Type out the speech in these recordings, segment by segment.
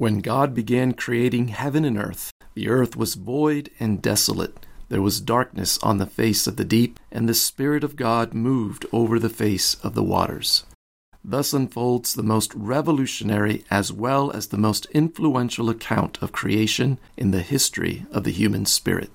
When God began creating heaven and earth, the earth was void and desolate. There was darkness on the face of the deep, and the Spirit of God moved over the face of the waters. Thus unfolds the most revolutionary as well as the most influential account of creation in the history of the human spirit.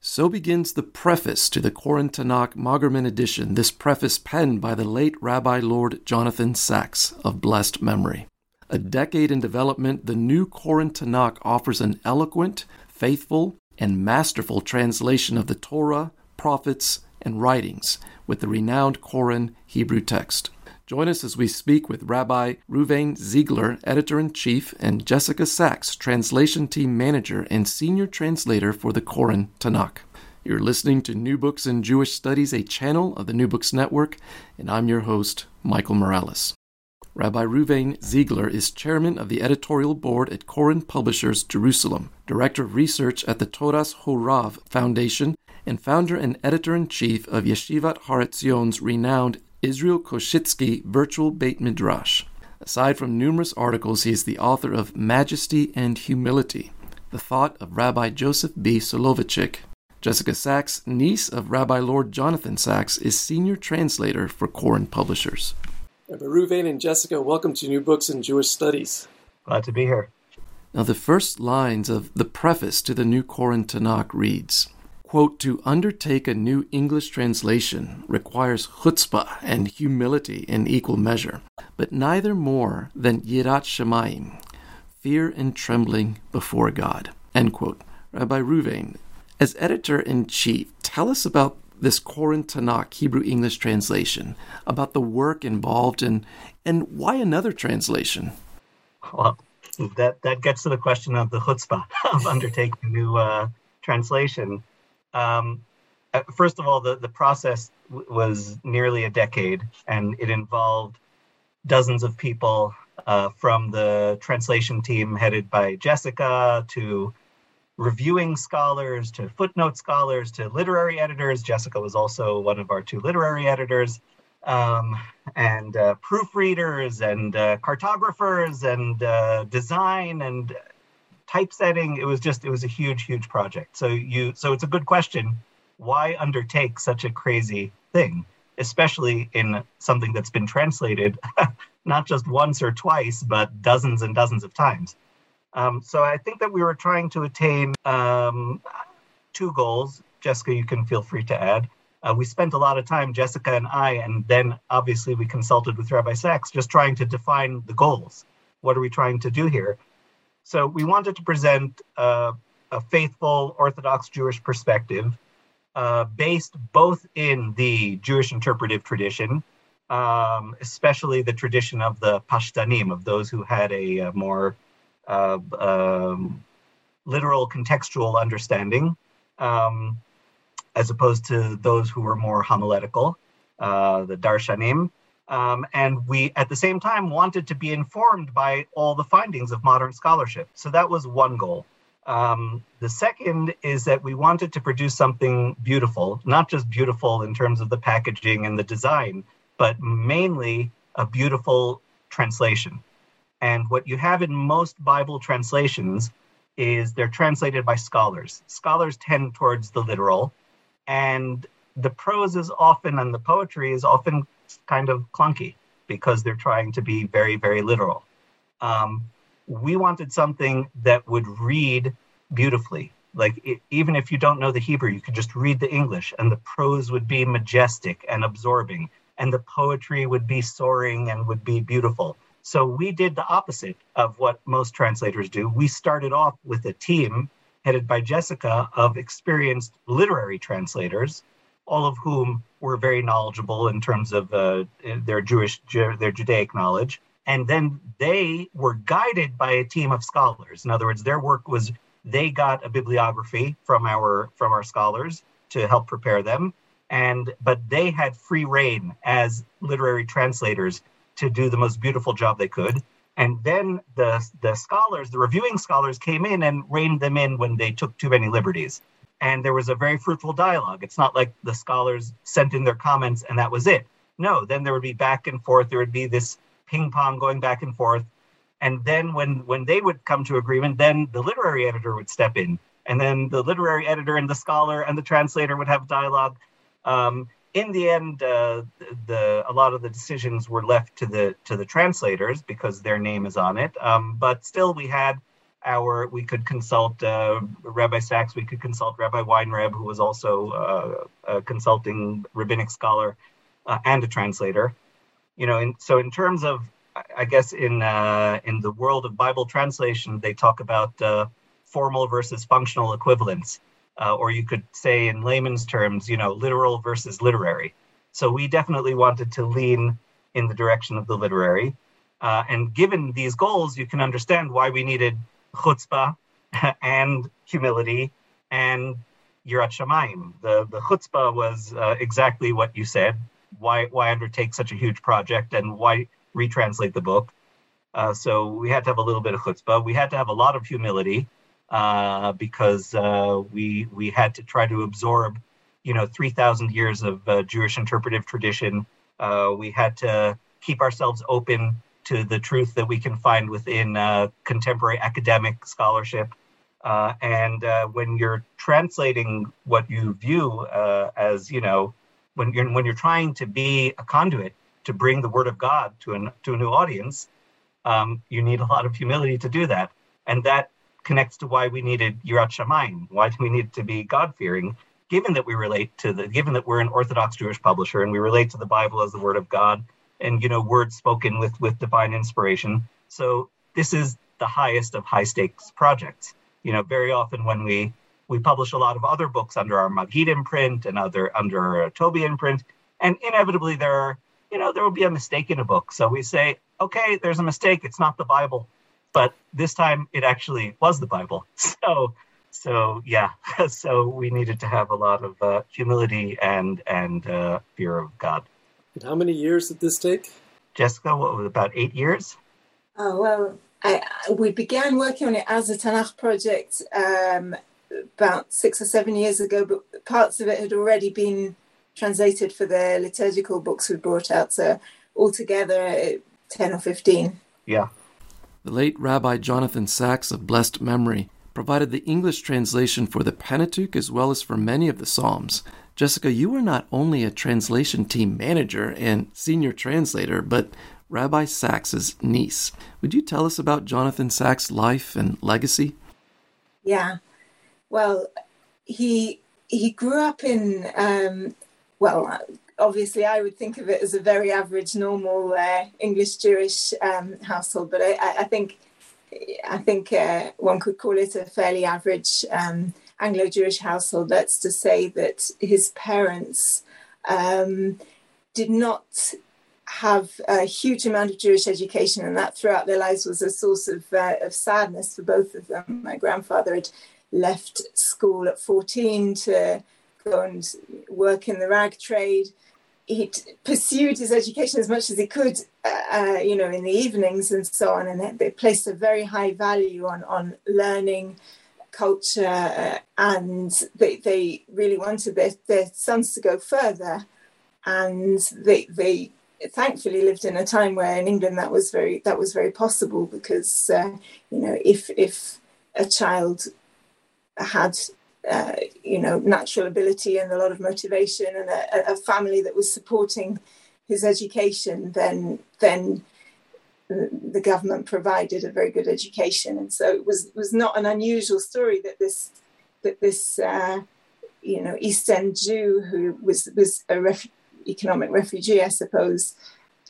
So begins the preface to the Koren Tanakh Magerman edition, this preface penned by the late Rabbi Lord Jonathan Sacks of blessed memory. A decade in development, the new Koren Tanakh offers an eloquent, faithful, and masterful translation of the Torah, prophets, and writings with the renowned Koren Hebrew text. Join us as we speak with Rabbi Reuven Ziegler, editor in chief, and Jessica Sacks, translation team manager and senior translator for the Koren Tanakh. You're listening to New Books in Jewish Studies, a channel of the New Books Network, and I'm your host, Michael Morales. Rabbi Reuven Ziegler is chairman of the editorial board at Koren Publishers Jerusalem, director of research at the Toras Horav Foundation, and founder and editor in chief of Yeshivat Har Etzion's renowned Israel Koschitzky Virtual Beit Midrash. Aside from numerous articles, he is the author of Majesty and Humility, the thought of Rabbi Joseph B. Soloveitchik. Jessica Sacks, niece of Rabbi Lord Jonathan Sacks, is senior translator for Koren Publishers. Rabbi Reuven and Jessica, welcome to New Books in Jewish Studies. Glad to be here. Now, the first lines of the preface to the New Koren Tanakh reads, quote, To undertake a new English translation requires chutzpah and humility in equal measure, but neither more than yirat shamayim, fear and trembling before God. End quote. Rabbi Reuven, as editor in chief, tell us about this Koren Tanakh Hebrew English translation, about the work involved and and why another translation? Well, that that gets to the question of the chutzpah of undertaking a new uh, translation. Um, uh, first of all, the the process w- was nearly a decade, and it involved dozens of people uh, from the translation team headed by Jessica to reviewing scholars to footnote scholars to literary editors. Jessica was also one of our two literary editors, um, and uh, proofreaders and uh, cartographers and uh, design and typesetting. It was just it was a huge, huge project. So you so it's a good question. Why undertake such a crazy thing, especially in something that's been translated not just once or twice, but dozens and dozens of times? Um, so I think that we were trying to attain um, two goals. Jessica, you can feel free to add. Uh, we spent a lot of time, Jessica and I, and then obviously we consulted with Rabbi Sacks, just trying to define the goals. What are we trying to do here? So we wanted to present uh, a faithful Orthodox Jewish perspective, uh, based both in the Jewish interpretive tradition, um, especially the tradition of the Pashtanim, of those who had a, a more uh, um, literal contextual understanding, um, as opposed to those who were more homiletical, uh, the darshanim. Um, and we, at the same time, wanted to be informed by all the findings of modern scholarship. So that was one goal. Um, the second is that we wanted to produce something beautiful, not just beautiful in terms of the packaging and the design, but mainly a beautiful translation. And what you have in most Bible translations is they're translated by scholars. Scholars tend towards the literal, and the prose is often, and the poetry is often kind of clunky because they're trying to be very, very literal. Um, we wanted something that would read beautifully. Like it, even if you don't know the Hebrew, you could just read the English, and the prose would be majestic and absorbing, and the poetry would be soaring and would be beautiful. So we did the opposite of what most translators do. We started off with a team headed by Jessica of experienced literary translators, all of whom were very knowledgeable in terms of uh, their Jewish, their Judaic knowledge. and then they were guided by a team of scholars. In other words, their work was they got a bibliography from our from our scholars to help prepare them, and but they had free rein as literary translators to do the most beautiful job they could. And then the the scholars, the reviewing scholars, came in and reined them in when they took too many liberties. And there was a very fruitful dialogue. It's not like the scholars sent in their comments and that was it. No, then there would be back and forth. There would be this ping pong going back and forth. And then when when they would come to agreement, then the literary editor would step in, and then the literary editor and the scholar and the translator would have dialogue. Um, in the end, uh, the a lot of the decisions were left to the to the translators because their name is on it. Um, but still, we had our we could consult uh, Rabbi Sacks, we could consult Rabbi Weinreb, who was also uh, a consulting rabbinic scholar uh, and a translator you know, so in terms of, I guess in uh, in the world of Bible translation, they talk about uh, formal versus functional equivalence, uh, or you could say in layman's terms, you know, literal versus literary. So we definitely wanted to lean in the direction of the literary, uh, and given these goals, you can understand why we needed chutzpah and humility and yirat shamayim. The the chutzpah was uh, exactly what you said why why undertake such a huge project and why retranslate the book. Uh, so we had to have a little bit of chutzpah. We had to have a lot of humility uh, because uh, we we had to try to absorb, you know, three thousand years of uh, Jewish interpretive tradition. Uh, we had to keep ourselves open to the truth that we can find within uh, contemporary academic scholarship. and when you're translating what you view as, you know, when you're when you're trying to be a conduit to bring the word of God to an to a new audience, um, you need a lot of humility to do that, and that connects to why we needed Yirat Shamayim. Why do we need to be God fearing? Given that we relate to the, given that we're an Orthodox Jewish publisher and we relate to the Bible as the Word of God, and you know, words spoken with with divine inspiration. So this is the highest of high stakes projects. You know, very often when we we publish a lot of other books under our Maggid imprint and other under our Toby imprint, and inevitably there are, you know, there will be a mistake in a book. So we say, okay, there's a mistake. It's not the Bible, but this time it actually was the Bible. So, so yeah, so we needed to have a lot of uh, humility and and uh, fear of God. And how many years did this take? Jessica, what was about eight years? Oh well, I, we began working on it as a Tanakh project um, about six or seven years ago, but parts of it had already been translated for the liturgical books we brought out. So altogether, 10 or 15. Yeah. The late Rabbi Jonathan Sacks of blessed memory provided the English translation for the Pentateuch as well as for many of the Psalms. Jessica, you are not only a translation team manager and senior translator, but Rabbi Sacks's niece. Would you tell us about Jonathan Sacks' life and legacy? Yeah. Well, he he grew up in um, well, obviously I would think of it as a very average, normal uh, English Jewish um, household, but I, I, think I think uh, one could call it a fairly average um, Anglo Jewish household. That's to say that his parents um, did not have a huge amount of Jewish education, and that throughout their lives was a source of, uh, of sadness for both of them. My grandfather had left school at 14 to go and work in the rag trade. He pursued his education as much as he could, uh, uh, you know, in the evenings and so on. And they placed a very high value on, on learning culture. Uh, and they, they really wanted their, their sons to go further. And they, they thankfully lived in a time where in England that was very that was very possible because uh, you know if if a child had uh, you know natural ability and a lot of motivation and a, a, family that was supporting his education, then then the government provided a very good education, and so it was was not an unusual story that this that this uh, you know East End Jew who was was a ref- economic refugee, I suppose,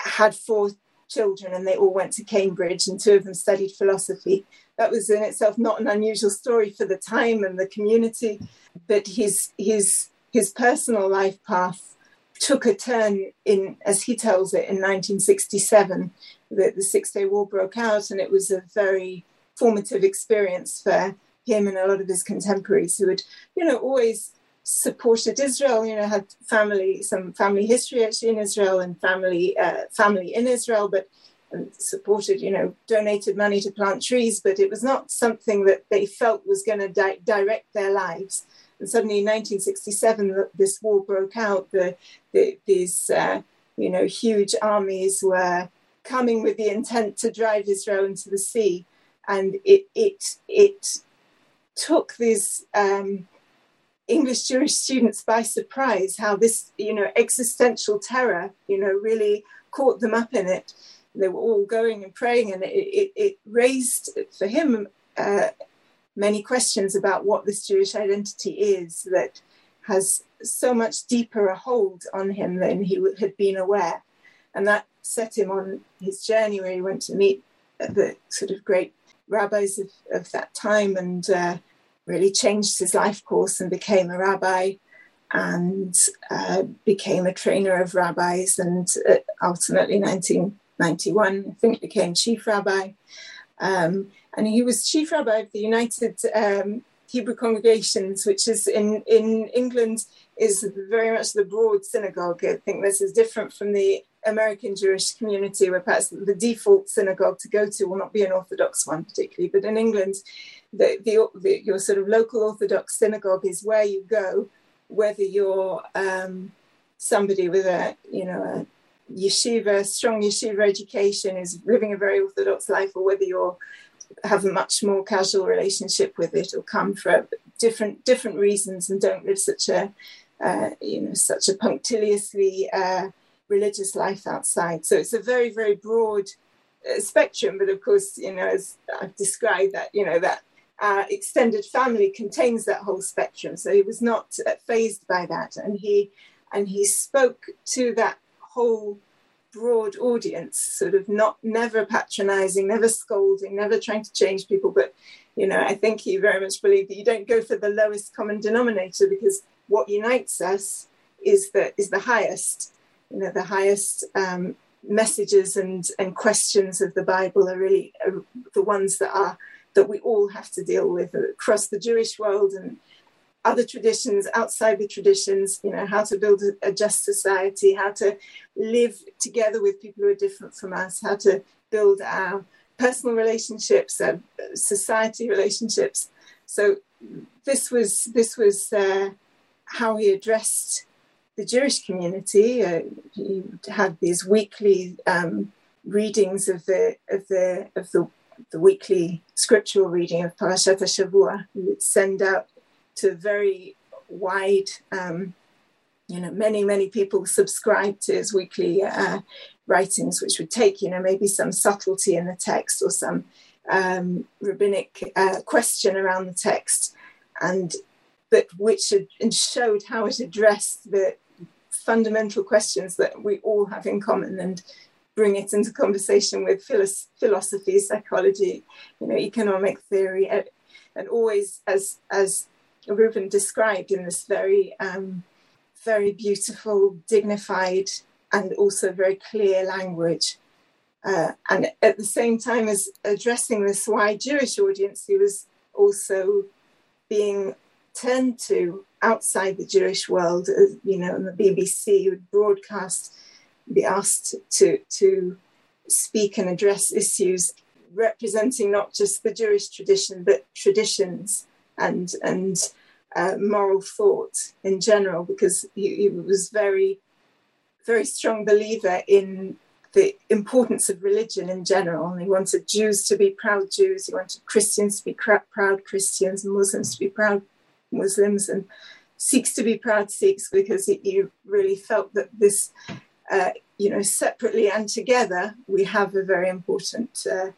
had four children and they all went to Cambridge and two of them studied philosophy that was in itself not an unusual story for the time and the community. But his his his personal life path took a turn in, as he tells it, in 1967. The, the Six Day War broke out, and it was a very formative experience for him and a lot of his contemporaries who had, you know, always supported Israel. You know, had family, some family history actually in Israel, and family, uh, family in Israel, but supported, you know, donated money to plant trees. But it was not something that they felt was going to di- direct their lives. And suddenly, in 1967, this war broke out. The, the these, uh, you know, huge armies were coming with the intent to drive Israel into the sea, and it it it took these um, English Jewish students by surprise. How this, you know, existential terror, you know, really caught them up in it. They were all going and praying, and it, it, it raised for him uh, many questions about what this Jewish identity is that has so much deeper a hold on him than he had been aware. And that set him on his journey where he went to meet the sort of great rabbis of, of that time and uh, really changed his life course and became a rabbi and uh, became a trainer of rabbis and uh, ultimately 1991 I think became chief rabbi um, and he was chief rabbi of the United um, Hebrew Congregations, which is in, in England is very much the broad synagogue. I think this is different from the American Jewish community, where perhaps the default synagogue to go to will not be an Orthodox one, particularly. But in England, the, the, the your sort of local Orthodox synagogue is where you go, whether you're um, somebody with a you know a yeshiva, strong yeshiva education, is living a very orthodox life, or whether you're have a much more casual relationship with it, or come for different different reasons and don't live such a uh, you know such a punctiliously uh, religious life outside. So it's a very very broad uh, spectrum. But of course, you know, as I've described that, you know that our extended family contains that whole spectrum. So he was not uh, fazed by that, and he and he spoke to that whole broad audience, sort of not never patronizing, never scolding, never trying to change people. But, you know, I think he very much believed that you don't go for the lowest common denominator because what unites us is the is the highest. You know, the highest um, messages and and questions of the Bible are really are the ones that are that we all have to deal with across the Jewish world and other traditions outside the traditions, you know, how to build a, just society, how to live together with people who are different from us, how to build our personal relationships, uh, society relationships. So this was this was uh, how he addressed the Jewish community. Uh, he had these weekly um, readings of the of the of the the weekly scriptural reading of Parashat Shavua. He would send out to very wide, um, you know, many, many people subscribe to his weekly uh, writings, which would take, you know, maybe some subtlety in the text or some um, rabbinic uh, question around the text, and but which had, showed how it addressed the fundamental questions that we all have in common and bring it into conversation with philosophy, psychology, you know, economic theory, and always as as Reuven described in this very, um, very beautiful, dignified, and also very clear language. Uh, and at the same time as addressing this wide Jewish audience, he was also being turned to outside the Jewish world. You know, the BBC would broadcast, be asked to to speak and address issues representing not just the Jewish tradition but traditions and and uh, moral thought in general because he, he, was very very strong believer in the importance of religion in general. And he wanted Jews to be proud Jews. He wanted Christians to be proud Christians Muslims to be proud Muslims and Sikhs to be proud Sikhs because he, he really felt that this uh, you know separately and together we have a very important uh,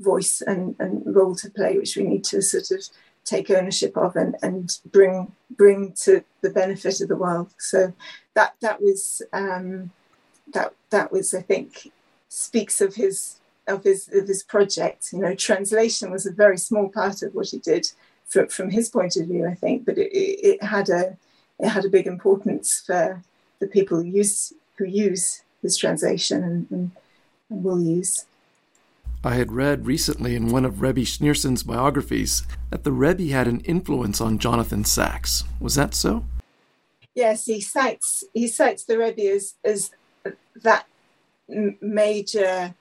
voice and, and role to play which we need to sort of take ownership of and, and bring bring to the benefit of the world. So that that was um, that that was I think speaks of his of his of his project. You know, translation was a very small part of what he did from, from his point of view, I think, but it, it had a it had a big importance for the people who use who use this translation and, and, and will use. I had read recently in one of Rebbe Schneerson's biographies that the Rebbe had an influence on Jonathan Sacks. Was that so? Yes, he cites he cites the Rebbe as as that major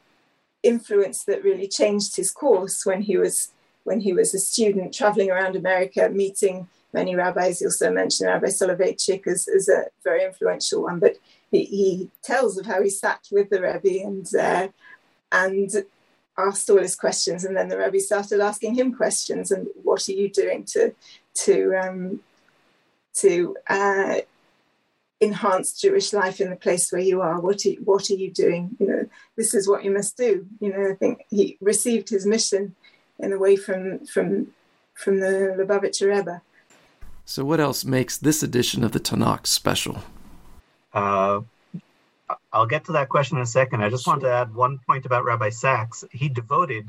influence that really changed his course when he was when he was a student traveling around America, meeting many rabbis. He also mentioned Rabbi Soloveitchik as, as a very influential one, but he, tells of how he sat with the Rebbe and uh, and asked all his questions, and then the Rebbe started asking him questions. And what are you doing to to um, to uh, enhance Jewish life in the place where you are? What are, what are you doing? You know, this is what you must do. You know, I think he received his mission in a way from from from the Lubavitcher Rebbe. So, what else makes this edition of the Tanakh special? Uh, I'll get to that question in a second. I just want to add one point about Rabbi Sacks. He devoted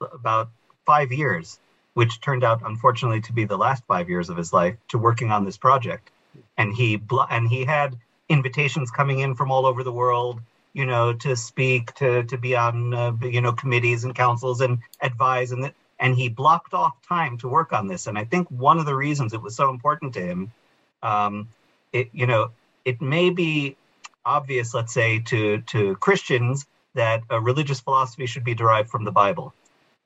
about five years, which turned out, unfortunately, to be the last five years of his life, to working on this project. And he and he had invitations coming in from all over the world, you know, to speak, to to be on, uh, you know, committees and councils and advise, and that, and he blocked off time to work on this. And I think one of the reasons it was so important to him, um, it you know, it may be obvious, let's say, to, to Christians that a religious philosophy should be derived from the Bible.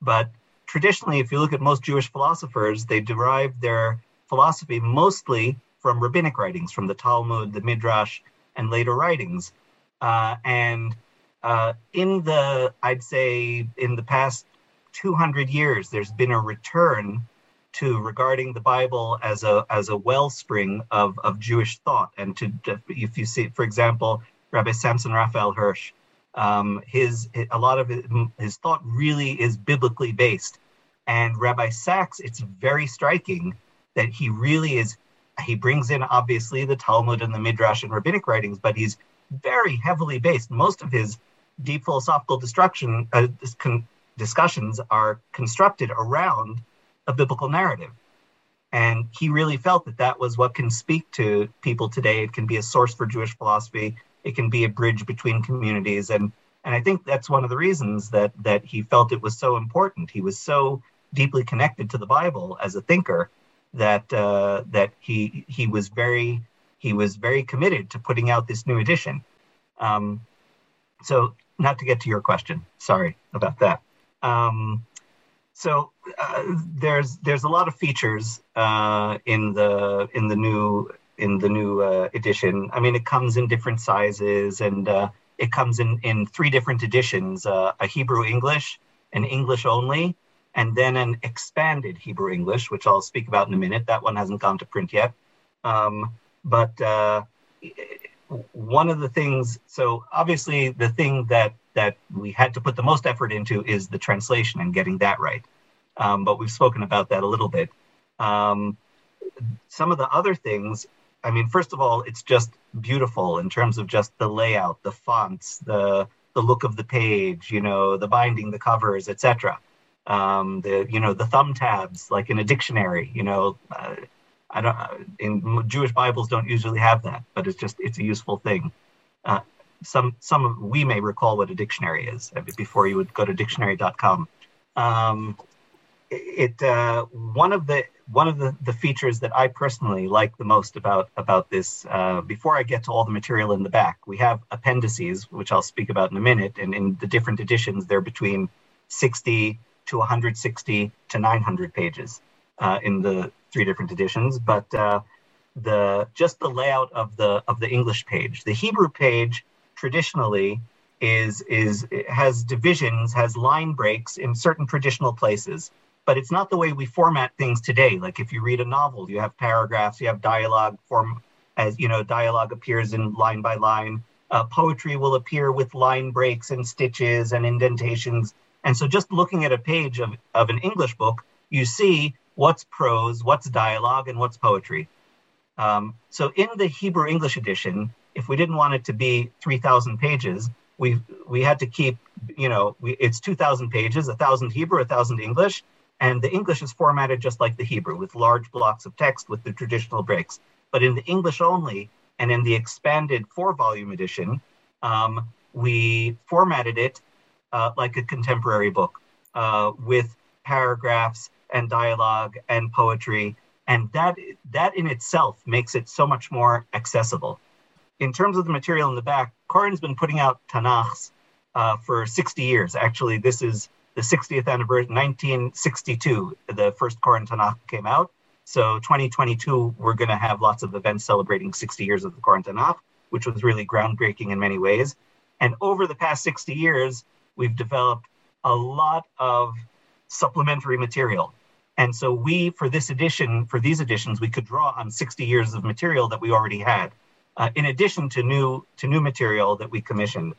But traditionally, if you look at most Jewish philosophers, they derive their philosophy mostly from rabbinic writings, from the Talmud, the Midrash, and later writings. Uh, and uh, in the, I'd say, in the past 200 years, there's been a return to regarding the Bible as a as a wellspring of of Jewish thought, and to if you see, for example, Rabbi Samson Raphael Hirsch, um, his a lot of his, his thought really is biblically based, and Rabbi Sacks, it's very striking that he really is. He brings in obviously the Talmud and the Midrash and rabbinic writings, but he's very heavily based. Most of his deep philosophical destruction uh, discussions are constructed around a biblical narrative. And he really felt that that was what can speak to people today. It can be a source for Jewish philosophy. It can be a bridge between communities. And, and I think that's one of the reasons that, that he felt it was so important. He was so deeply connected to the Bible as a thinker that, uh, that he, he was very, he was very committed to putting out this new edition. Um, so not to get to your question, sorry about that. Um, so uh, there's there's a lot of features uh, in the in the new in the new uh, edition. I mean, it comes in different sizes, and uh, it comes in in three different editions: uh, a Hebrew English, an English only, and then an expanded Hebrew English, which I'll speak about in a minute. That one hasn't gone to print yet, um, but uh, one of the things. So obviously, the thing that that we had to put the most effort into is the translation and getting that right. Um, but we've spoken about that a little bit. Um, some of the other things, I mean, first of all, it's just beautiful in terms of just the layout, the fonts, the the look of the page, you know, the binding, the covers, etc. Um, the you know the thumb tabs, like in a dictionary, you know. Uh, I don't. Uh, in Jewish Bibles don't usually have that, but it's just it's a useful thing. Uh, some some we may recall what a dictionary is before you would go to dictionary.com. Um, it uh, one of the one of the, the features that I personally like the most about about this. Uh, before I get to all the material in the back, we have appendices, which I'll speak about in a minute, and in the different editions, they're between 60 to 160 to 900 pages uh, in the three different editions. But uh, the just the layout of the of the English page, the Hebrew page traditionally is is has divisions, has line breaks in certain traditional places. But it's not the way we format things today. Like if you read a novel, you have paragraphs, you have dialogue form as you know, dialogue appears in line by line. Uh, poetry will appear with line breaks and stitches and indentations. And so just looking at a page of, of an English book, you see what's prose, what's dialogue, and what's poetry. Um, so in the Hebrew English edition, if we didn't want it to be 3,000 pages, we we had to keep, you know, we, it's 2,000 pages, a thousand Hebrew, a thousand English, and the English is formatted just like the Hebrew, with large blocks of text with the traditional breaks. But in the English only, And in the expanded four volume edition, um, we formatted it uh, like a contemporary book uh, with paragraphs and dialogue and poetry. And that, that in itself makes it so much more accessible. In terms of the material in the back, Koren's been putting out Tanakhs uh, for 60 years. Actually, this is the 60th anniversary, 1962, the first Koren Tanakh came out. So 2022, we're going to have lots of events celebrating 60 years of the Koren Tanakh, which was really groundbreaking in many ways. And over the past 60 years, we've developed a lot of supplementary material. And so we, for this edition, for these editions, we could draw on 60 years of material that we already had, uh, in addition to new to new material that we commissioned.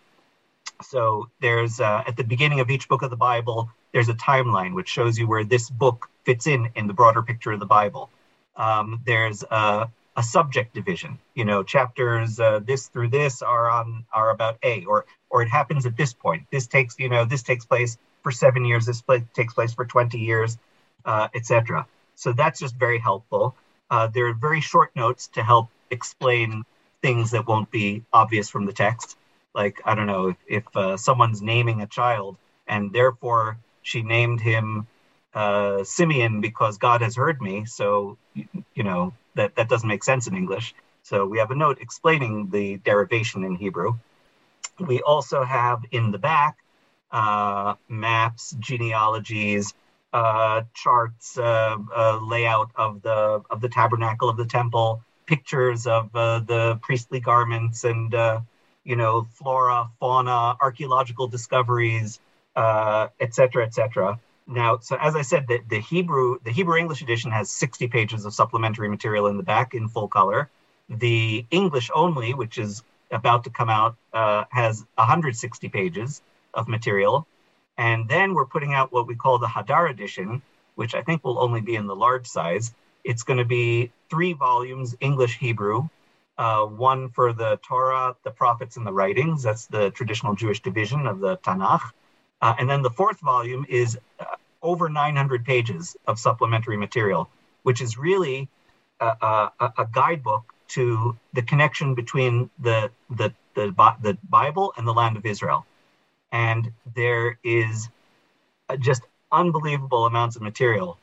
So there's uh, at the beginning of each book of the Bible, there's a timeline which shows you where this book fits in in the broader picture of the Bible. Um, there's a, a, subject division. You know, chapters uh, this through this are on are about A, or or it happens at this point. This takes you know this takes place for seven years. This place takes place for twenty years, uh, etc. So that's just very helpful. Uh, there are very short notes to help explain things that won't be obvious from the text. Like i don't know if, if uh, someone's naming a child and therefore she named him uh, simeon because god has heard me. So you know that that doesn't make sense in english. So we have a note explaining the derivation in hebrew. We also have in the back uh, maps genealogies uh, charts uh, uh, layout of the of the tabernacle of the temple pictures of the priestly garments and you know, flora, fauna, archaeological discoveries, uh, et cetera, et cetera. Now, so as I said, the, the Hebrew, the Hebrew English edition has 60 pages of supplementary material in the back in full color. The English only, which is about to come out, uh, has 160 pages of material. And then we're putting out what we call the Hadar edition, which I think will only be in the large size. It's going to be three volumes, English, Hebrew, uh, one for the Torah, the prophets, and the writings. That's the traditional Jewish division of the Tanakh. Uh, and then the fourth volume is uh, over 900 pages of supplementary material, which is really a, a, a, guidebook to the connection between the, the, the, the Bible and the land of Israel. And there is uh, just unbelievable amounts of material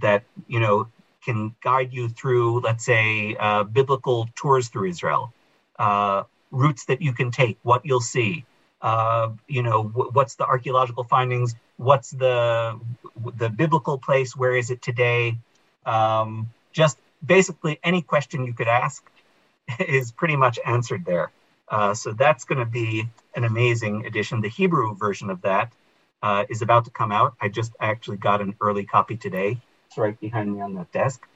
that, you know, can guide you through, let's say, uh, biblical tours through Israel, uh, routes that you can take, what you'll see. Uh, you know, w- what's the archaeological findings? What's the the biblical place? Where is it today? Um, just basically any question you could ask is pretty much answered there. Uh, so that's going to be an amazing addition. The Hebrew version of that uh, is about to come out. I just actually got an early copy today It's right behind me on that desk.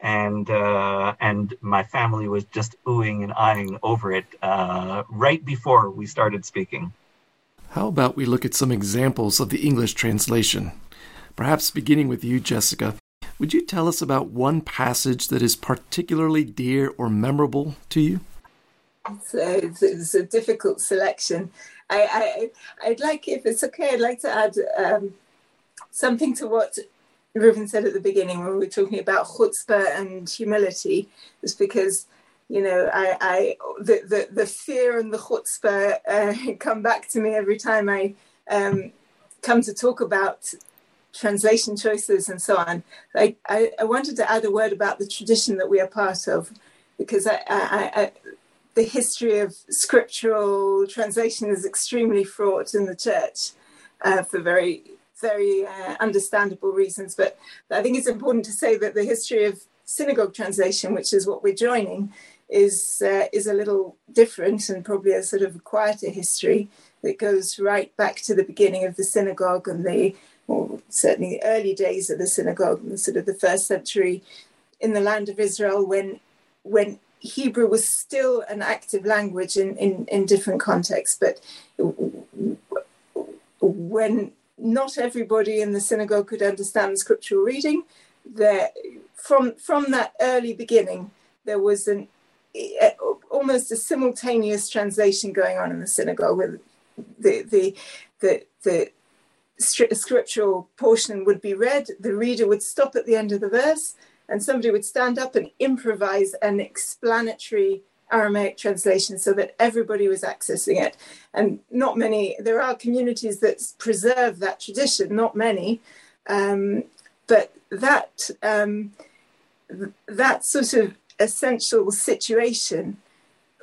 And uh, and my family was just oohing and eyeing over it uh, right before we started speaking. How about we look at some examples of the English translation? Perhaps beginning with you, Jessica. Would you tell us about one passage that is particularly dear or memorable to you? It's a, it's a difficult selection. I, I, would like, if it's okay, I'd like to add um, something to what Reuven said at the beginning when we were talking about chutzpah and humility, is because you know I, I the, the, the fear and the chutzpah uh, come back to me every time I um, come to talk about translation choices and so on. I, I, I, wanted to add a word about the tradition that we are part of, because I, I, the history of scriptural translation is extremely fraught in the church uh, for very very uh, understandable reasons. But I think it's important to say that the history of synagogue translation, which is what we're joining, is uh, is a little different and probably a sort of quieter history that goes right back to the beginning of the synagogue and the, or certainly the early days of the synagogue, and sort of the first century in the land of Israel when when Hebrew was still an active language in, in, in different contexts, but when not everybody in the synagogue could understand scriptural reading. There, from from that early beginning, there was an almost a simultaneous translation going on in the synagogue. With the the the the scriptural portion would be read, the reader would stop at the end of the verse, and somebody would stand up and improvise an explanatory Aramaic translation so that everybody was accessing it. And not many, there are communities that preserve that tradition, not many. Um, but that, um, that sort of essential situation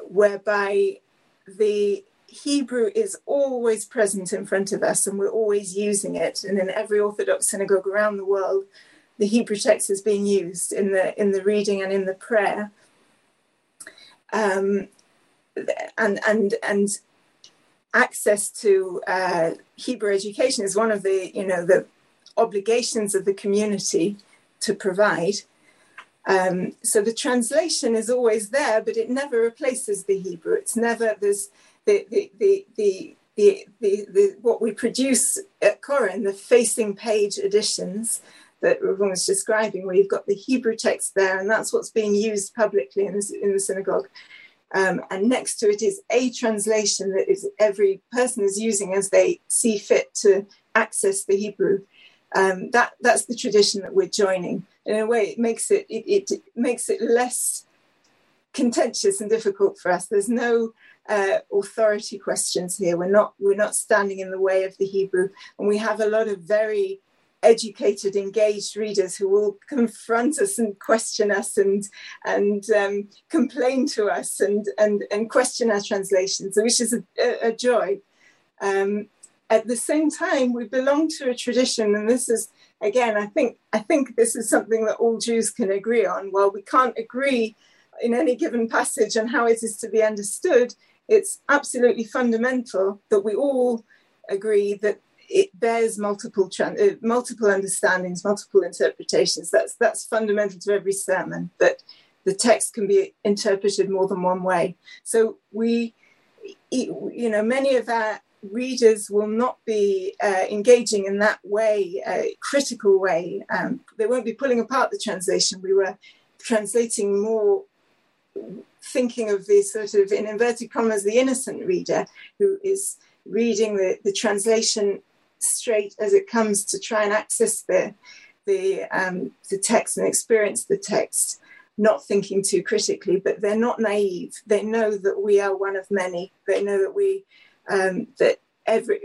whereby the Hebrew is always present in front of us and we're always using it. And in every Orthodox synagogue around the world, the Hebrew text is being used in the in the reading and in the prayer. Um, and and and access to uh, Hebrew education is one of the you know the obligations of the community to provide. Um, so the translation is always there, but it never replaces the Hebrew. It's never there's the the the the the, the, the, what we produce at Koren, the facing page editions that Reuven was describing, where you've got the Hebrew text there, and that's what's being used publicly in the, in the synagogue. Um, and next to it is a translation that is every person is using as they see fit to access the Hebrew. Um, that that's the tradition that we're joining. In a way, it makes it it, it makes it less contentious and difficult for us. There's no uh, authority questions here. We're not we're not standing in the way of the Hebrew, and we have a lot of very educated, engaged readers who will confront us and question us and and um, complain to us and and and question our translations, which is a, a joy. Um, at the same time, we belong to a tradition, and this is again, I think I think this is something that all Jews can agree on. While we can't agree in any given passage on how it is to be understood, it's absolutely fundamental that we all agree that it bears multiple uh, multiple understandings, multiple interpretations. That's that's fundamental to every sermon. That the text can be interpreted more than one way. So we, you know, many of our readers will not be uh, engaging in that way, a critical way. Um, they won't be pulling apart the translation. We were translating more thinking of the sort of, in inverted commas, the innocent reader who is reading the, the translation straight as it comes to try and access the, the, um, the text and experience the text, not thinking too critically, but they're not naive. They know that we are one of many. They know that we, um, that every,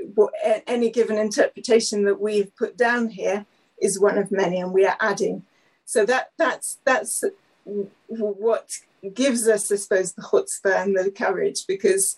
any given interpretation that we've put down here is one of many and we are adding. So that, that's, that's what gives us, I suppose, the chutzpah and the courage because,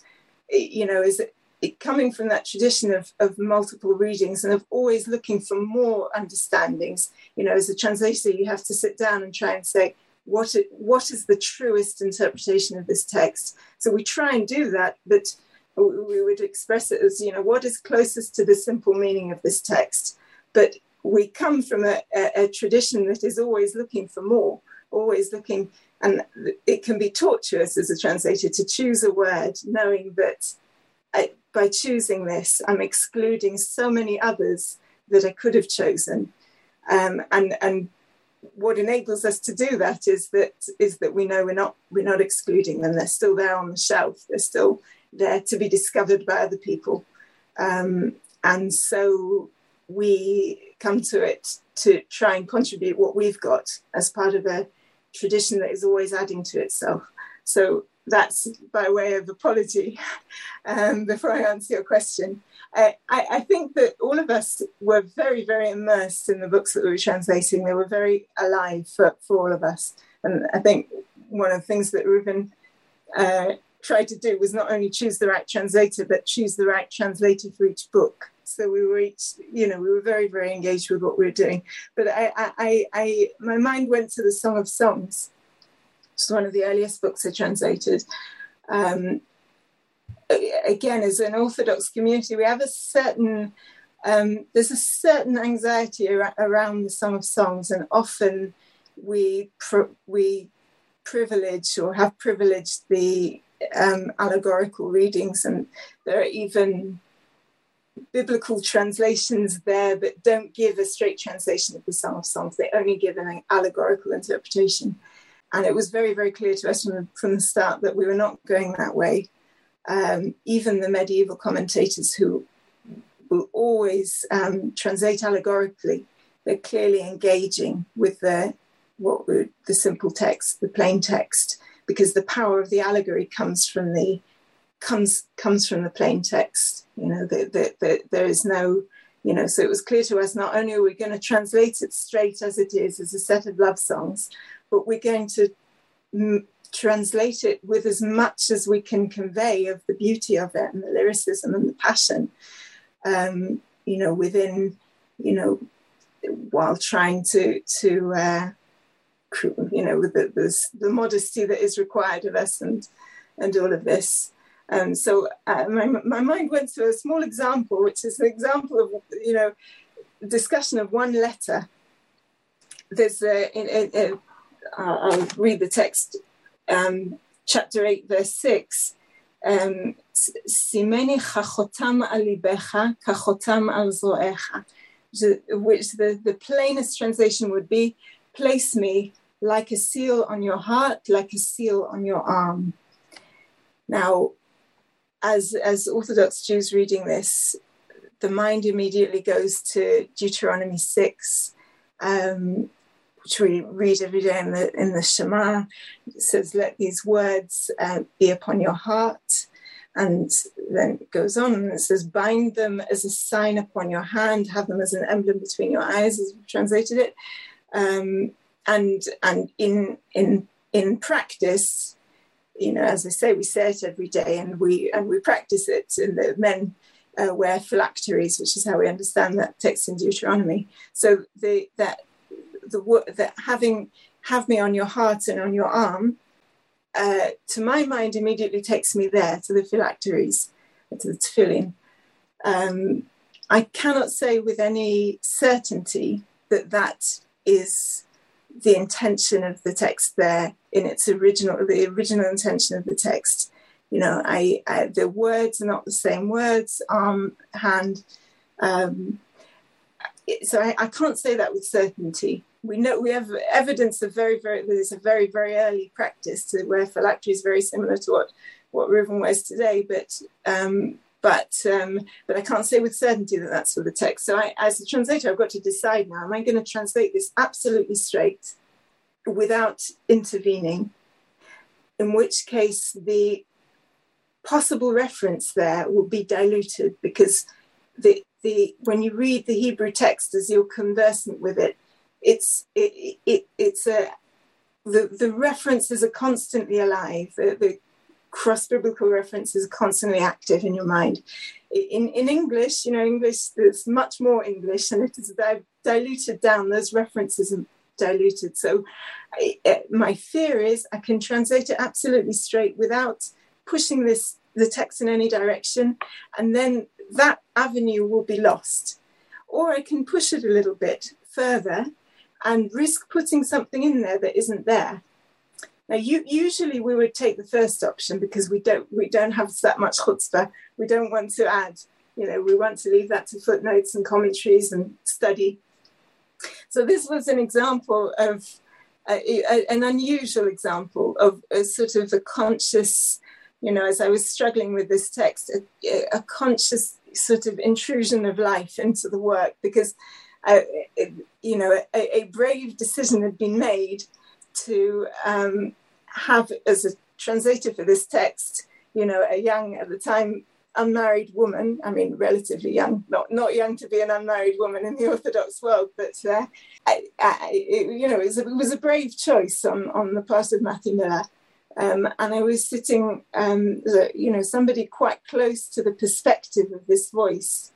you know, is it, coming from that tradition of, of multiple readings and of always looking for more understandings. You know, as a translator, you have to sit down and try and say, what, it, what is the truest interpretation of this text? So we try and do that, but we would express it as, you know, what is closest to the simple meaning of this text? But we come from a, a, a tradition that is always looking for more, always looking and it can be torturous as a translator to choose a word, knowing that by choosing this, I'm excluding so many others that I could have chosen. Um, and and what enables us to do that is that is that we know we're not we're not excluding them. They're still there on the shelf. They're still there to be discovered by other people. Um, and so we come to it to try and contribute what we've got as part of a tradition that is always adding to itself. So that's by way of apology um, before I answer your question. I, I, think that all of us were very, very immersed in the books that we were translating. They were very alive for, for all of us. And I think one of the things that Reuven uh, tried to do was not only choose the right translator, but choose the right translator for each book. So we were each, you know, we were very, very engaged with what we were doing. But I, I, I, my mind went to the Song of Songs. It's one of the earliest books I translated. Um, again, as an Orthodox community, we have a certain um, there's a certain anxiety ar- around the Song of Songs, and often we pr- we privilege or have privileged the um, allegorical readings, and there are even biblical translations there that don't give a straight translation of the Song of Songs. They only give an allegorical interpretation. And it was very, very clear to us from, from the start that we were not going that way. Um, even the medieval commentators who will always um, translate allegorically, they're clearly engaging with the what would, the simple text, the plain text, because the power of the allegory comes from the comes comes from the plain text. You know the, the, there is no you know so it was clear to us not only are we going to translate it straight as it is as a set of love songs but we're going to m- translate it with as much as we can convey of the beauty of it and the lyricism and the passion um, you know within you know while trying to to uh, you know with the, the, modesty that is required of us and and all of this um, so uh, my, my mind went to a small example, which is an example of, you know, discussion of one letter. There's a, in, in, in, I'll read the text, um, chapter 8, verse 6. Um, Simeni chachotam alibecha kachotam al zoecha. Which the, the plainest translation would be, place me like a seal on your heart, like a seal on your arm. Now, as as Orthodox Jews reading this, the mind immediately goes to Deuteronomy six, um, we read every day in the in the Shema. It says, "Let these words uh, be upon your heart." And then it goes on and it says, bind them as a sign upon your hand, have them as an emblem between your eyes, as we've translated it. Um, and and in in in practice, you know, as I say, we say it every day and we and we practice it. And the men uh, wear phylacteries, which is how we understand that text in Deuteronomy. So the that the that having have me on your heart and on your arm, uh, to my mind, immediately takes me there to the phylacteries, to the tefillin. Um, I cannot say with any certainty that that is the intention of the text there in its original, the original intention of the text. You know, I, I the words are not the same words, arm, hand. Um, so I, I, can't say that with certainty. We know we have evidence of very, very there's a very, very early practice to where phylactery is very similar to what what Reuven wears today, but um, but um, but I can't say with certainty that that's for the text. So I, as a translator, I've got to decide now: am I going to translate this absolutely straight, without intervening? In which case, the possible reference there will be diluted because the the when you read the Hebrew text as you're conversant with it, it's it, it it's a the, the references are constantly alive. The, the cross biblical references are constantly active in your mind. In, in English, you know, English, there's much more English and it is diluted down. Those references are diluted. So I, uh, my fear is I can translate it absolutely straight without pushing this the text in any direction, and then that avenue will be lost. Or I can push it a little bit further and risk putting something in there that isn't there. Now, you, usually we would take the first option because we don't we don't have that much chutzpah. We don't want to add, you know, we want to leave that to footnotes and commentaries and study. So this was an example of uh, a, a, an unusual example of a sort of a conscious, you know, as I was struggling with this text, a, a conscious sort of intrusion of life into the work because, uh, it, you know, a, brave decision had been made to um, have as a translator for this text, you know, a young at the time unmarried woman. I mean, relatively young, not not young to be an unmarried woman in the Orthodox world, but uh, I, I, it, you know, it was, a, it was, a, brave choice on on the part of Matthew Miller. Um, and I was sitting, um, you know, somebody quite close to the perspective of this voice,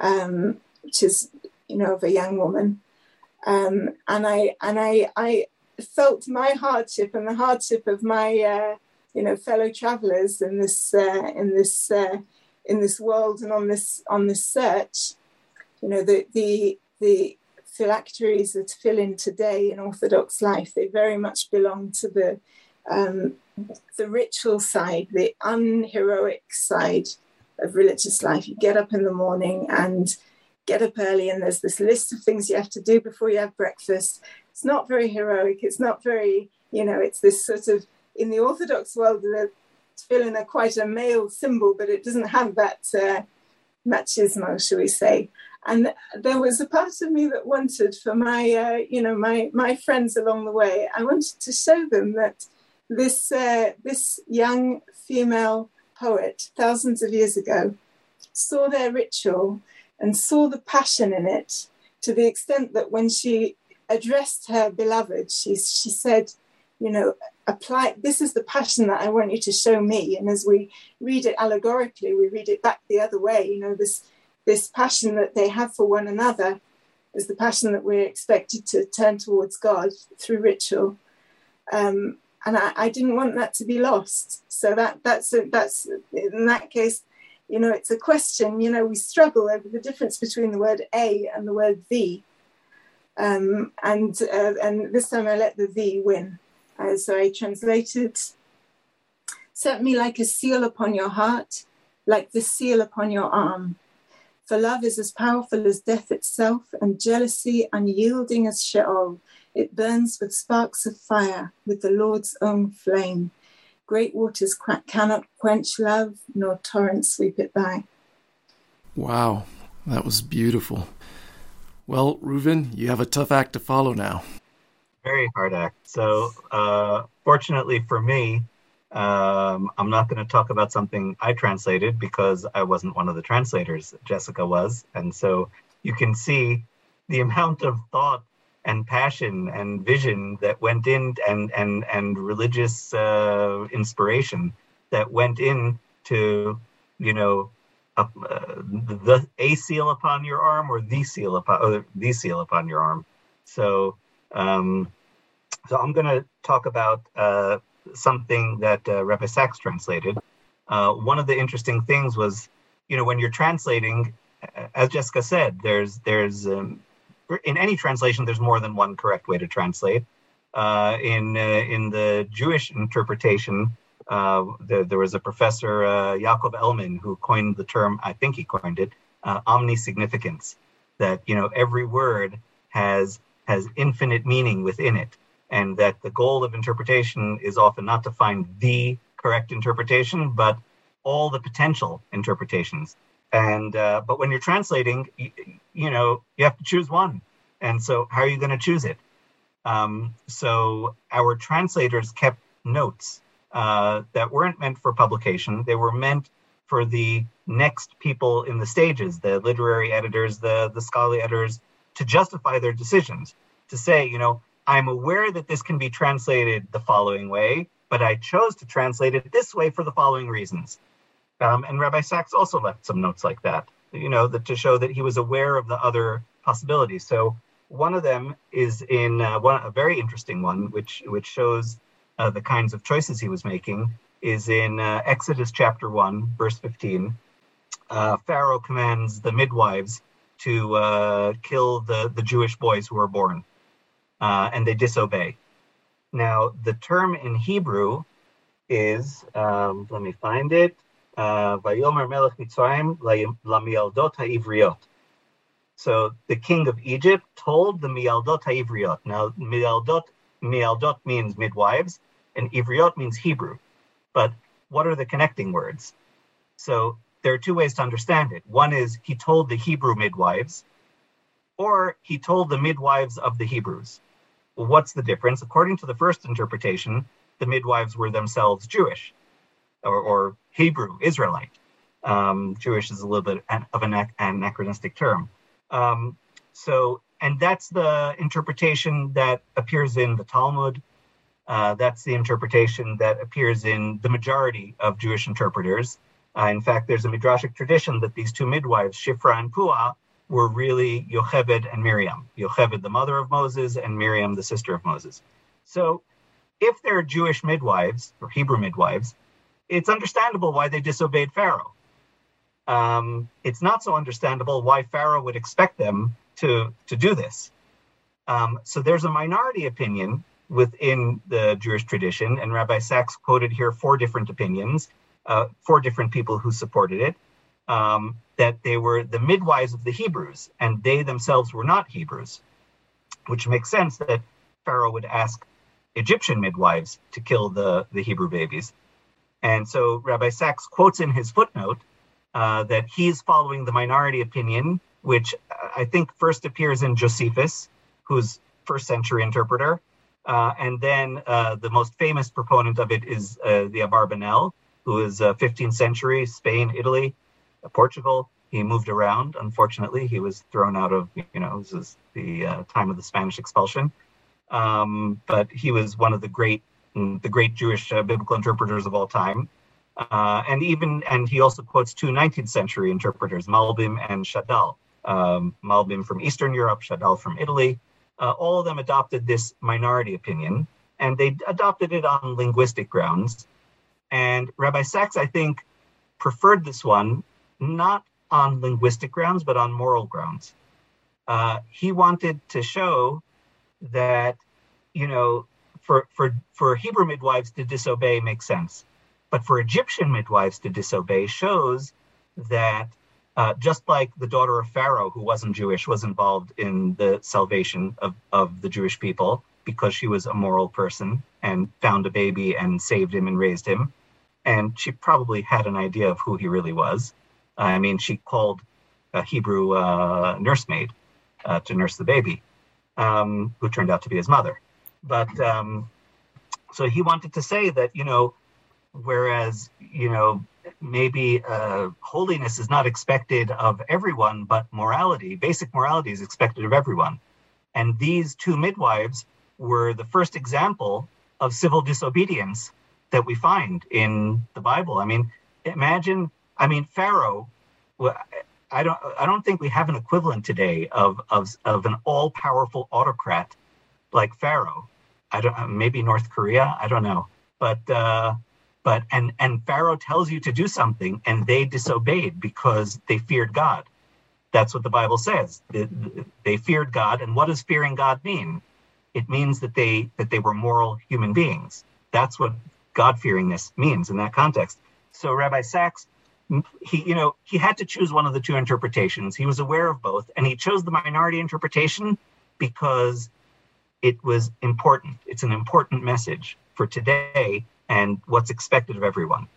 um, which is, you know, of a young woman. Um, and I and I, I felt my hardship and the hardship of my uh, you know fellow travelers in this uh, in this uh, in this world and on this on this search you know the the the phylacteries tefillin today in orthodox life they very much belong to the um, the ritual side the unheroic side of religious life you get up in the morning and get up early and there's this list of things you have to do before you have breakfast it's not very heroic. It's not very, you know, it's this sort of, in the Orthodox world, the tefillin are quite a male symbol, but it doesn't have that uh, machismo, shall we say. and there was a part of me that wanted for my uh, you know my my friends along the way i wanted to show them that this uh, this young female poet thousands of years ago saw their ritual and saw the passion in it to the extent that when she addressed her beloved she she said you know apply this is the passion that i want you to show me and as we read it allegorically we read it back the other way you know this this passion that they have for one another is the passion that we're expected to turn towards God through ritual. Um, and I, I, didn't want that to be lost. So that that's a, that's in that case, you know, it's a question. You know, we struggle over the difference between the word a and the word the. Um, and uh, and this time I let the the win. Uh, so I translated. Set me like a seal upon your heart, like the seal upon your arm for love is as powerful as death itself, and jealousy unyielding as Sheol. It burns with sparks of fire, with the Lord's own flame. Great waters cannot quench love, nor torrents sweep it by. Wow, that was beautiful. Well, Reuven, you have a tough act to follow now. Very hard act. So, uh, fortunately for me, um, I'm not going to talk about something I translated because I wasn't one of the translators. Jessica was. And so you can see the amount of thought and passion and vision that went in and, and, and religious uh, inspiration that went in to you know, uh, the a seal upon your arm or the seal upon or the seal upon your arm. So, um, so I'm going to talk about uh, something that uh, Sacks translated. Uh, one of the interesting things was, you know, when you're translating, as Jessica said, there's there's um, in any translation there's more than one correct way to translate. Uh, in uh, in the Jewish interpretation, uh, the, there was a professor uh, Yaakov Elman who coined the term. I think he coined it omni-significance. That you know every word has has infinite meaning within it and that the goal of interpretation is often not to find the correct interpretation, but all the potential interpretations. And uh, but when you're translating, you, know you have to choose one, and so how are you going to choose it? Um, so our translators kept notes uh, that weren't meant for publication; they were meant for the next people in the stages, the literary editors, the the scholarly editors, to justify their decisions. To say, you know, I'm aware that this can be translated the following way, but I chose to translate it this way for the following reasons. Um, and Rabbi Sacks also left some notes like that, you know, that, to show that he was aware of the other possibilities. So one of them is in uh, one, a very interesting one, which which shows uh, the kinds of choices he was making, is in uh, Exodus chapter one, verse fifteen. Uh, Pharaoh commands the midwives to uh, kill the the Jewish boys who are born uh, and they disobey. Now, the term in Hebrew is, um, let me find it, Vayomer. So the king of Egypt told the mialdot ha'ivriot. Now, mialdot, mialdot means midwives, and ivriot means Hebrew. But what are the connecting words? So there are two ways to understand it. One is he told the Hebrew midwives, or he told the midwives of the Hebrews. Well, what's the difference? According to the first interpretation, the midwives were themselves Jewish or, or Hebrew, Israelite. Um, Jewish is a little bit of an anachronistic term. Um, so, and that's the interpretation that appears in the Talmud. Uh, that's the interpretation that appears in the majority of Jewish interpreters. Uh, in fact, there's a midrashic tradition that these two midwives, Shifra and Puah, were really Yocheved and Miriam. Yocheved, the mother of Moses, and Miriam, the sister of Moses. So, if they're Jewish midwives or Hebrew midwives, it's understandable why they disobeyed Pharaoh. Um, it's not so understandable why Pharaoh would expect them to, to do this. Um, so there's a minority opinion within the Jewish tradition, and Rabbi Sacks quoted here four different opinions, uh, four different people who supported it um, that they were the midwives of the Hebrews, and they themselves were not Hebrews, which makes sense that Pharaoh would ask Egyptian midwives to kill the, the Hebrew babies. And so Rabbi Sacks quotes in his footnote uh, that he's following the minority opinion, which I think first appears in Josephus, who's first century interpreter. Uh, and then uh, the most famous proponent of it is uh, the Abarbanel, who is 15th century Spain, Italy, uh, Portugal. He moved around. Unfortunately, he was thrown out of, you know, this is the uh, time of the Spanish expulsion. Um, but he was one of the great, mm, the great Jewish uh, biblical interpreters of all time. and even, and he also quotes two 19th century interpreters, Malbim and Shadal. Um, Malbim from Eastern Europe, Shadal from Italy uh, all of them adopted this minority opinion, and they adopted it on linguistic grounds. And Rabbi Sacks, I think, preferred this one not on linguistic grounds, but on moral grounds. Uh, he wanted to show that, you know, for, for, for Hebrew midwives to disobey makes sense. But for Egyptian midwives to disobey shows that uh, just like the daughter of Pharaoh, who wasn't Jewish, was involved in the salvation of, of the Jewish people because she was a moral person and found a baby and saved him and raised him. And she probably had an idea of who he really was. I mean, she called a Hebrew uh, nursemaid uh, to nurse the baby, um, who turned out to be his mother. But um, so he wanted to say that, you know, whereas, you know, maybe uh, holiness is not expected of everyone, but morality, basic morality is expected of everyone. And these two midwives were the first example of civil disobedience that we find in the Bible. I mean, imagine, I mean, Pharaoh, I don't, I don't think we have an equivalent today of, of, of an all powerful autocrat like Pharaoh. I don't, maybe North Korea, I don't know. But, uh, but and and pharaoh tells you to do something and they disobeyed because they feared god. That's what the bible says. They, feared god and what does fearing god mean? It means that they that they were moral human beings. That's what god fearingness means in that context. So rabbi sacks he you know he had to choose one of the two interpretations. He was aware of both and he chose the minority interpretation because it was important it's an important message for today and what's expected of everyone.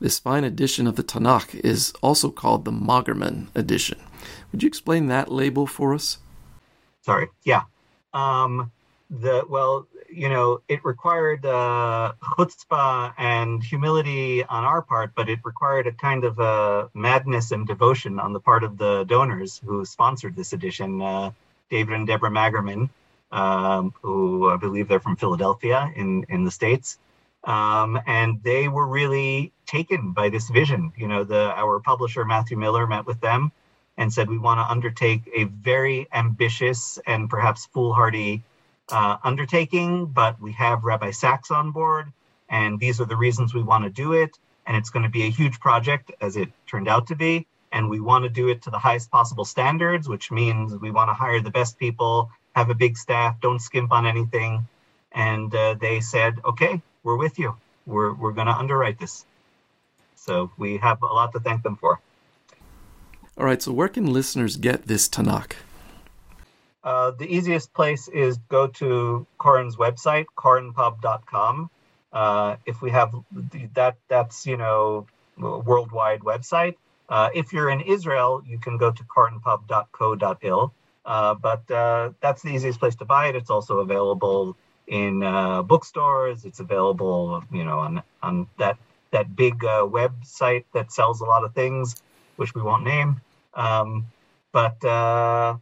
This fine edition of the Tanakh is also called the Magerman edition. Would you explain that label for us? Sorry. Yeah. Um, the well, you know, it required uh, chutzpah and humility on our part, but it required a kind of uh, madness and devotion on the part of the donors who sponsored this edition. Uh, David and Deborah Magerman, um, who I believe they're from Philadelphia in in the states, um, and they were really taken by this vision. You know, the our publisher Matthew Miller met with them and said we want to undertake a very ambitious and perhaps foolhardy uh, undertaking, but we have Rabbi Sacks on board, and these are the reasons we want to do it. And it's going to be a huge project, as it turned out to be. And we want to do it to the highest possible standards, which means we want to hire the best people, have a big staff, don't skimp on anything. And uh, they said, okay, we're with you. We're we're going to underwrite this. So we have a lot to thank them for. All right. So where can listeners get this Tanakh? Uh, the easiest place is go to Koren's website, korenpub.com. Uh, if we have that, that's you know worldwide website. Uh, if you're in Israel, you can go to korenpub.co.il. Uh, but uh, that's the easiest place to buy it. It's also available in uh, bookstores. It's available, you know, on on that that big uh, website that sells a lot of things, which we won't name. Um, but uh,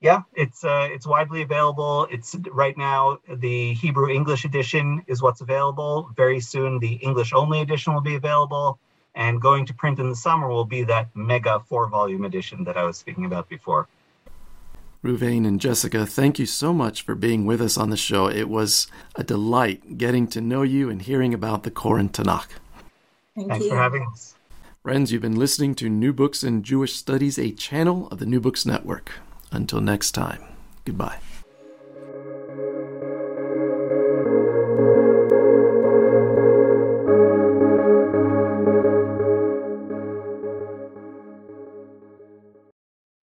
yeah, it's it's widely available. It's right now the Hebrew English edition is what's available. Very soon, the English only edition will be available, and going to print in the summer will be that mega four volume edition that I was speaking about before. Reuven and Jessica, thank you so much for being with us on the show. It was a delight getting to know you and hearing about the Koren Tanakh. Thank Thanks you. for having us. Friends, you've been listening to New Books in Jewish Studies, a channel of the New Books Network. Until next time, goodbye.